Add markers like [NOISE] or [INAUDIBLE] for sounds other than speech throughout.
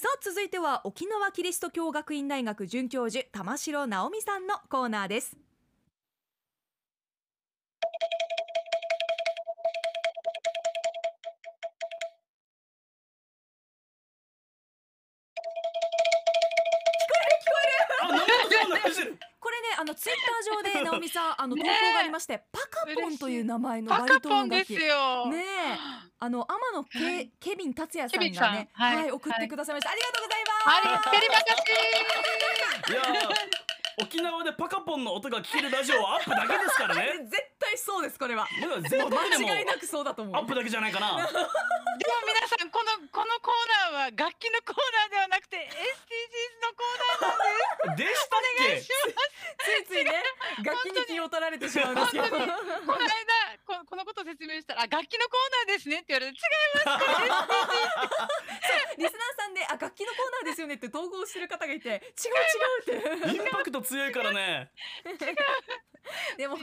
さあ続いては沖縄キリスト教学院大学准教授玉城直美さんのコーナーです。さんあの投稿がありまして、パカポンという名前のバパカリトポンですン楽器よ。ねえ。あの天野ケ,、はい。ケビン達也さんがねはい。はい、送ってくださいました、ありがとうございあります沖縄でパカポンの音が聞けるラジオはアップだけですからね。[LAUGHS] 絶対そうですこれは。全国でも間違いなくそうだと思う。アップだけじゃないかな。でも皆さんこのこのコーナーは楽器のコーナーではなくて SDGs のコーナーなんです。でしたっお願いけします。ついついね楽器に気を取られてしまうんですよ本当に。この間ここのことを説明したらあ楽器のコーナーですねって言われて違いますこれリスナーさんであ楽器のコーナーですよねって統合してる方がいて違う違うって。インパクト強いからね [LAUGHS] でも。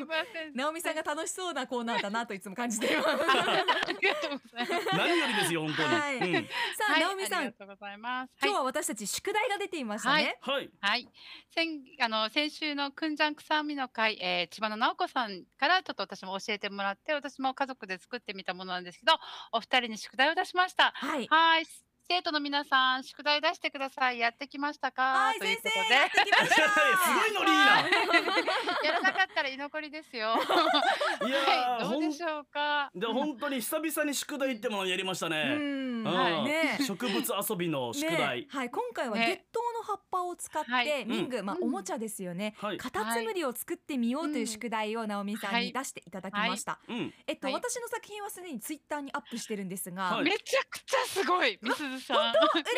直美さんが楽しそうなコーナーだなといつも感じています。[LAUGHS] ありがとうございます。何よりですよ本当に、はい。うん。さあ、はい直美さん。ありがとうございます。今日はいは私たち宿題が出ていましたね、はい。はい、先あの先週のくんじゃんくさみの会、えー、千葉の直子さんからちょっと私も教えてもらって私も家族で作ってみたものなんですけどお二人に宿題を出しました。はい。はい生徒の皆さん宿題出してください。やってきましたか？はいという先ことで。生やってきまし [LAUGHS] すごいノリ [LAUGHS] やらなかったら居残りですよ。[LAUGHS] いやどうでしょうか？で本当に久々に宿題ってものをやりましたうね、ん。うん。ね。植物遊びの宿題、ね。はい今回はね。月桃の葉っぱを使って、はい民具、まあうん。おもちゃですよね、はい。カタツムリを作ってみようという宿題を直美さんに出していただきました、うん。えっと、はい。私の作品はすでにツイッターにアップしてるんですが、はい。めちゃくちゃすごい、みすずさん。めちゃ嬉しいで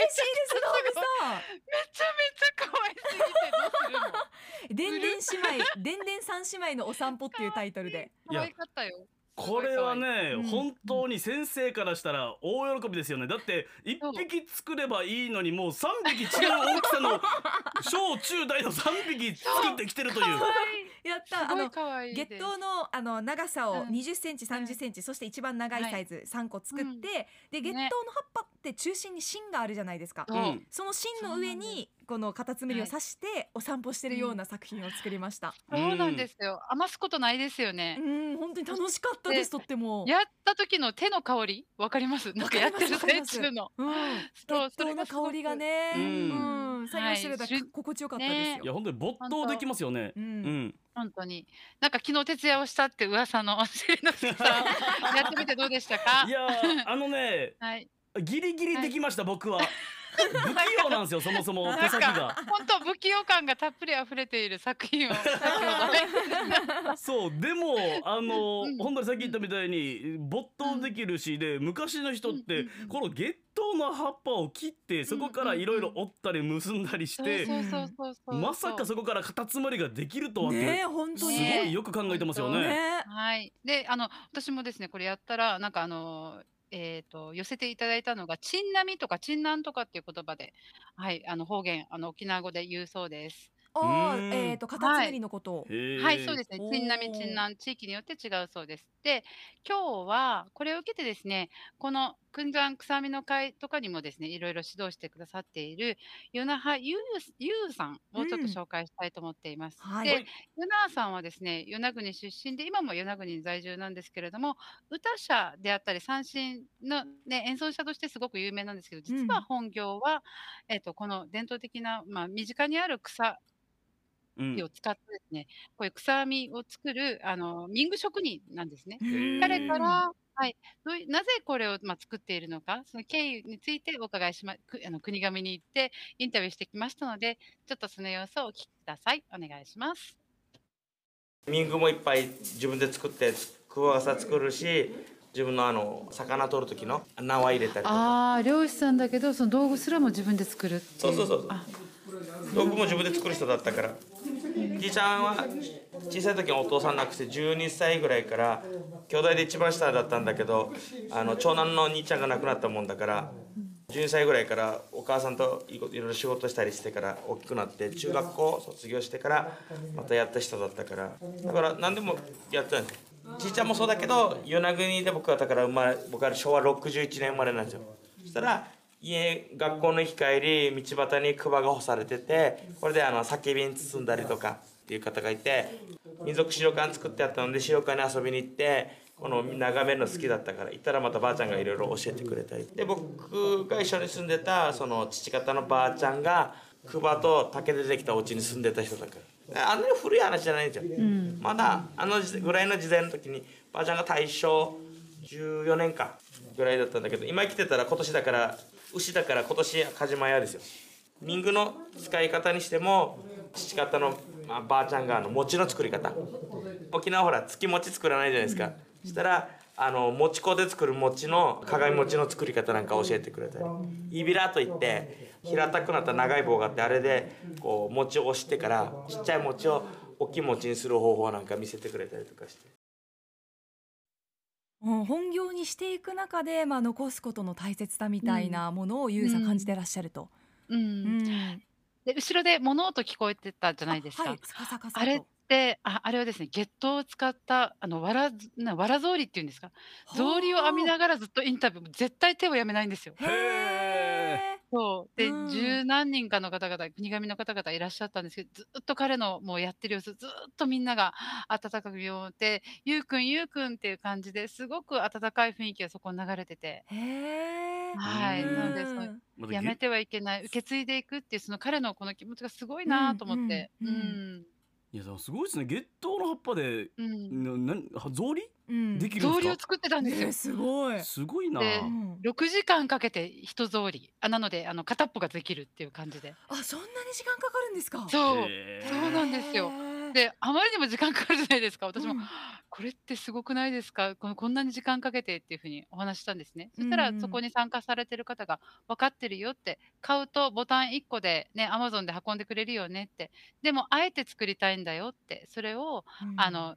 す。直美さんめちゃ可愛すぎてどうするの？でんでん姉妹、でんでん三姉妹のお散歩っていうタイトルで。可愛かったよ。これはね、うん。本当に先生からしたら大喜びですよね。だって一匹作ればいいのにもう三匹違う大きさの [LAUGHS] 小中大の三匹作ってきてるという。やった、あの。月桃のあの長さをうん。20センチ、30センチ、そして一番長いサイズ3個作って、うん。で月桃の葉っぱって中心に芯があるじゃないですか。そううん。その芯の上にこのカタツムリを刺してお散歩してるような作品を作りました。そうなんですよ。余すことないですようね。ん、本当に楽しかったです。とっても。やった時の手の香り、わかります？なんかやってる最中の。うん、そう月桃の香りがね、ううんん、作業してるだけはい心地よかったですいよ。や本当に没頭できますよねううんん本当に。なんか昨日徹夜をしたって噂のしりのすけさん。[LAUGHS] やってみてどうでしたか？い。やーあのね [LAUGHS] はい。ギリギリできました、僕は [LAUGHS] 不器用なんですよそもそも手先が本当不器用感がたっぷり溢れている作品を。[LAUGHS] そうでもあの、うん本当にさっき言ったみたいに没頭できるし、で昔の人って、うんうんうんこの月桃の葉っぱを切ってそこからいろいろ折ったり結んだりして、そうそうそうそうそう。まさかそこからカタツムリができるとはねえ、本当すに。ごいよく考えてますよね。ねはい。で、あの私もですね、これやったらなんかあの。えー、と寄せていただいたのが「ちんなみ」とか「ちんなん」とかっていう言葉で、はい、あの方言あの沖縄語で言うそうです。ああ、うんえっ、と、カタツムリのことを。へーはい、そうですね。おーちんなみ、ちんなん、地域によって違うそうです。で、今日はこれを受けてですね、このくんじゃんくさみの会とかにもですね、いろいろ指導してくださっている、与那覇ゆうゆうさんをちょっと紹介したいと思っています。はい。で、与那さんはですね、与那国出身で、今も与那国に在住なんですけれども、歌者であったり、三振の、ね、演奏者としてすごく有名なんですけど、実は本業は、えっとこの伝統的な、まあ、身近にある草を使ってですね、こういう草編みを作るあの民具職人なんですね。ー。彼から、はい、どういなぜこれを、まあ、作っているのか、その経緯についてお伺いしま、くあの国神に行ってインタビューしてきましたので、ちょっとその様子をお聞きください。お願いします。民具もいっぱい自分で作ってクワガサ作るし自分のあの魚取る時の縄入れたりとか。ああ漁師さんだけどその道具すらも自分で作るそう。そうそうあ道具も自分で作る人だったからじいちゃんは小さい時にお父さん亡くして12歳ぐらいから兄弟で一番下だったんだけどあの長男の兄ちゃんが亡くなったもんだから12歳ぐらいからお母さんといろいろ仕事したりしてから大きくなって中学校卒業してからまたやった人だったから。だから何でもやってたんですよ。じいちゃんもそうだけど与那国で僕はだから生まれ僕は昭和61年生まれなんですよ。そしたら家学校の行き帰り道端にクバが干されててこれであの酒瓶包んだりとかっていう方がいて民族資料館作ってあったので資料館に遊びに行ってこの眺めるの好きだったから行ったらまたばあちゃんがいろいろ教えてくれたりで僕が一緒に住んでたその父方のばあちゃんがクバと竹でできたお家に住んでた人だから。あんなに古い話じゃないんですよ、まだあの時ぐらいの時代の時にばあちゃんが大正14年かぐらいだったんだけど今生きてたら今年だから牛だから今年カジマヤですよ。民具の使い方にしても父方の、まあ、ばあちゃんがあの餅の作り方。沖縄ほら月餅作らないじゃないですか、そしたらあの餅粉で作る餅の鏡餅の作り方なんか教えてくれたり。イビラといって平たくなった長い棒があってあれでこう餅を押してからちっちゃい餅を大きい餅にする方法なんか見せてくれたりとかして。うん本業にしていく中で、まあ、残すことの大切さみたいなものをゆうさん感じてらっしゃると。ううんんで後ろで物音聞こえてたじゃないですか。あはい、サカサとあれってああれはですね月桃を使ったあのわらずなわら草履っていうんですか草履を編みながらずっとインタビュー絶対手をやめないんですよ。へえ。そう。で、うん。十何人かの方々国神の方々いらっしゃったんですけどずっと彼のもうやってる様子ずっとみんなが温かく見守って「ゆうくんゆうくん」っていう感じですごく温かい雰囲気がそこに流れてて。へえ。はい、うんなのでそうまたやめてはいけない受け継いでいくっていうその彼のこの気持ちがすごいなと思って。ううんん。いやでもすごいですね。月桃の葉っぱでうん。なな草履うん。できるんですか？草履を作ってたんですよ。えー。すごい。すごいな。でうん。6時間かけて一草履あなのであの片っぽができるっていう感じで。あ、そんなに時間かかるんですか？そう。そうなんですよ。であまりにも時間かかるじゃないですか。私も、うん。これってすごくないですか？このこんなに時間かけてっていうふうにお話ししたんですね。そしたらそこに参加されてる方が分かってるよって買うとボタン1個でねアマゾンで運んでくれるよねって。でもあえて作りたいんだよって。それをうん。あの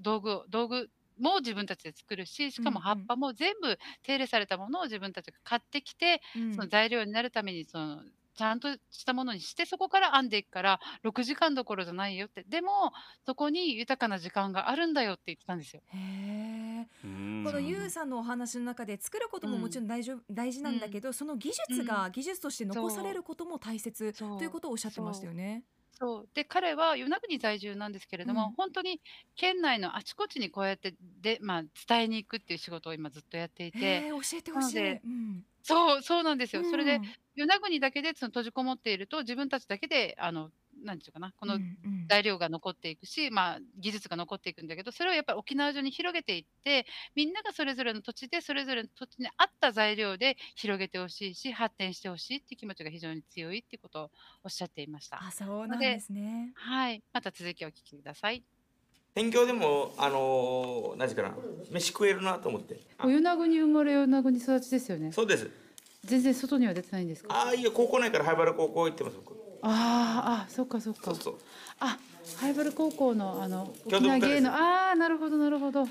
道具道具も自分たちで作るししかもうん。うん葉っぱも全部手入れされたものを自分たちが買ってきてうん。その材料になるためにそのちゃんとしたものにしてそこから編んでいくから6時間どころじゃないよって。でもそこに豊かな時間があるんだよって言ってたんですよ。へこのゆうさんのお話の中で作ることももちろん大丈夫、大事なんだけど、その技術が技術として残されることも大切という。ことをおっしゃってましたよね。そうで彼は与那国在住なんですけれども、うん本当に県内のあちこちにこうやってで、まあ、伝えに行くっていう仕事を今ずっとやっていへてえ、教えてほしい。なのでうんそうそうなんですよ。それでうん与那国だけでその閉じこもっていると自分たちだけであのなんていうかなこのうんうん。材料が残っていくし、まあ、技術が残っていくんだけどそれをやっぱり沖縄中に広げていってみんながそれぞれの土地でそれぞれの土地に合った材料で広げてほしいし発展してほしいっていう気持ちが非常に強いっていうことをおっしゃっていました。あ、そうなんですね。はい、また続きをお聞きください。天京でもあのー、何時かな飯食えるなと思って。あ。与那国生まれ与那国育ちですよね。そうです。全然外には出てないんですか？ああいや高校内から灰原高校行ってます僕あーあそっかそっか。そうそう。あ灰原高校のあの沖縄芸能ああなるほどなるほど。う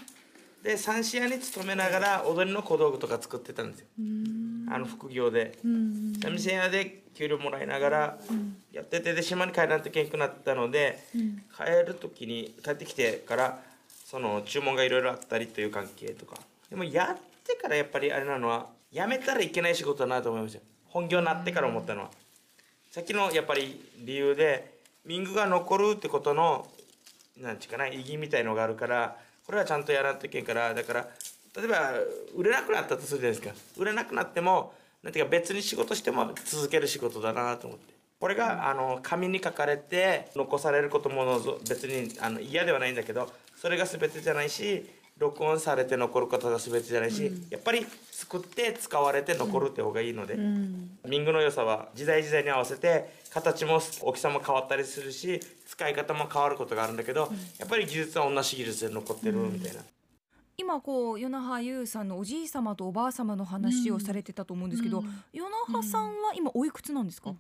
で三市屋に勤めながら踊りの小道具とか作ってたんですよ。あの副業で。うん三味線屋で給料もらいながらやっててで島に帰らんといけなくなったのでうん。帰る時に帰ってきてからその注文がいろいろあったりという関係とか。でもやってからやっぱりあれなのはやめたらいけない仕事だなと思いました。本業になってから思ったのはさっきのやっぱり理由で民具が残るってことのなんちゅうかな意義みたいのがあるからこれはちゃんとやらんといけんからだから例えば売れなくなったとするじゃないですか。売れなくなってもなんていうか別に仕事しても続ける仕事だなと思って。これがあの紙に書かれて残されることも別にあの嫌ではないんだけどそれが全てじゃないし録音されて残ることが全てじゃないし、やっぱり作って使われて残るって方がいいので、うん。民具の良さは時代時代に合わせて形も大きさも変わったりするし使い方も変わることがあるんだけど、やっぱり技術は同じ技術で残ってるみたいな。今こう与那覇優さんのおじい様とおばあ様の話をされてたと思うんですけど、うん。与那覇さんは今おいくつなんですか、うん。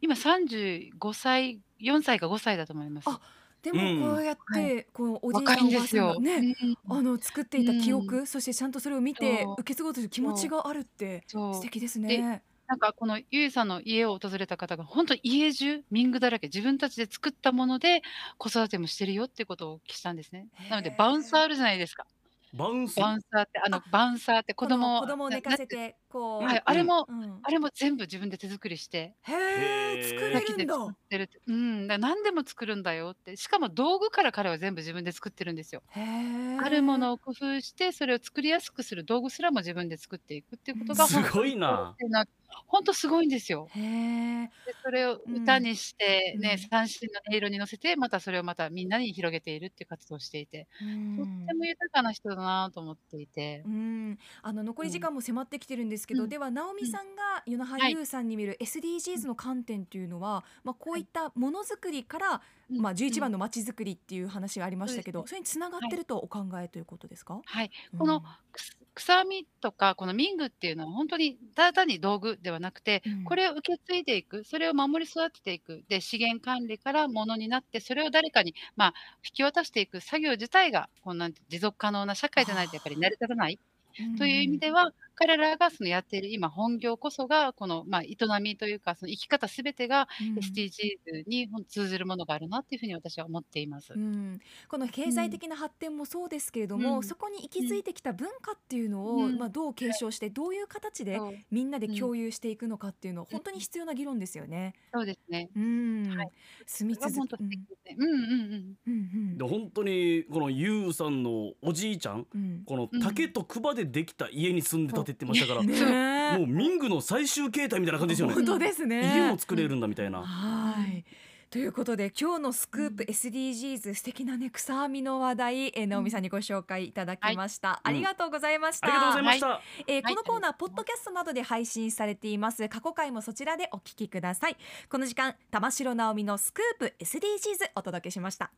今35歳4歳か5歳だと思います。あでもこうやって、はこうおじいさんおばあさんですよ。がね、うんあの作っていた記憶、そしてちゃんとそれを見て受け継ごうという気持ちがあるってそう素敵ですね。なんかこのゆいさんの家を訪れた方が本当家中民具だらけ自分たちで作ったもので子育てもしてるよっていうことをお聞きしたんですね。なのでバウンスあるじゃないですか。バウンス？バウンサーってあのバウンサーって子供子供を寝かせてこう、はい、あれも、うん、あれも全部自分で手作りして、へえ作れるんだってるって。うん、だ何でも作るんだよって。しかも道具から彼は全部自分で作ってるんですよ。あるものを工夫して、それを作りやすくする道具すらも自分で作っていくっていうことが、すごいな本当すごいんですよ。へえ。で、それを歌にして、うん。ね、三振の音色に乗せて、またそれをまたみんなに広げているっていう活動をしていて、うとっんても豊かな人だなと思っていて。うん、あの残り時間も迫ってきてるんですけど、うん。では直美さんが与那覇優さんに見る SDGs の観点っていうのは、まあ、こういったものづくりから、うん。まあ、11番うん。のまちづくりっていう話がありましたけど、そうそれにつながってるとお考えということですか、はい。うんこのくす草みとか、この民具っていうのは本当にただ単に道具ではなくて、うん。これを受け継いでいく、それを守り育てていく、で、資源管理からものになって、それを誰かに、まあ、引き渡していく作業自体が、こんて持続可能な社会じゃないとやっぱり成り立たないという意味では、彼らがそのやっている今本業こそが、この、まあ、営みというか、その生き方すべてがうん。SDGs に通ずるものがあるなっていうふうに私は思っています。うん、この経済的な発展もそうですけれども、うん。そこに息づいてきた文化っていうのを、うん。まあ、どう継承してどういう形でみんなで共有していくのかっていうのは本当に必要な議論ですよね。そうですね。うん、はい住み続け、素敵ですね。うんうんうん。うんうんで本当にこのユウさんのおじいちゃんうんこの竹と桑でできた家に住んでたって言ってましたから、もう民具の最終形態みたいな感じですよね本当ですね。家も作れるんだみたいな、はい。ということで今日のスクープ SDGs 素敵なね草編みの話題、えー、直美さんにご紹介いただきました、ありがとうございました、ありがとうございました、えーはい。このコーナー、ポッドキャストなどで配信されています。過去回もそちらでお聞きください。この時間玉城直美のスクープ SDGs お届けしました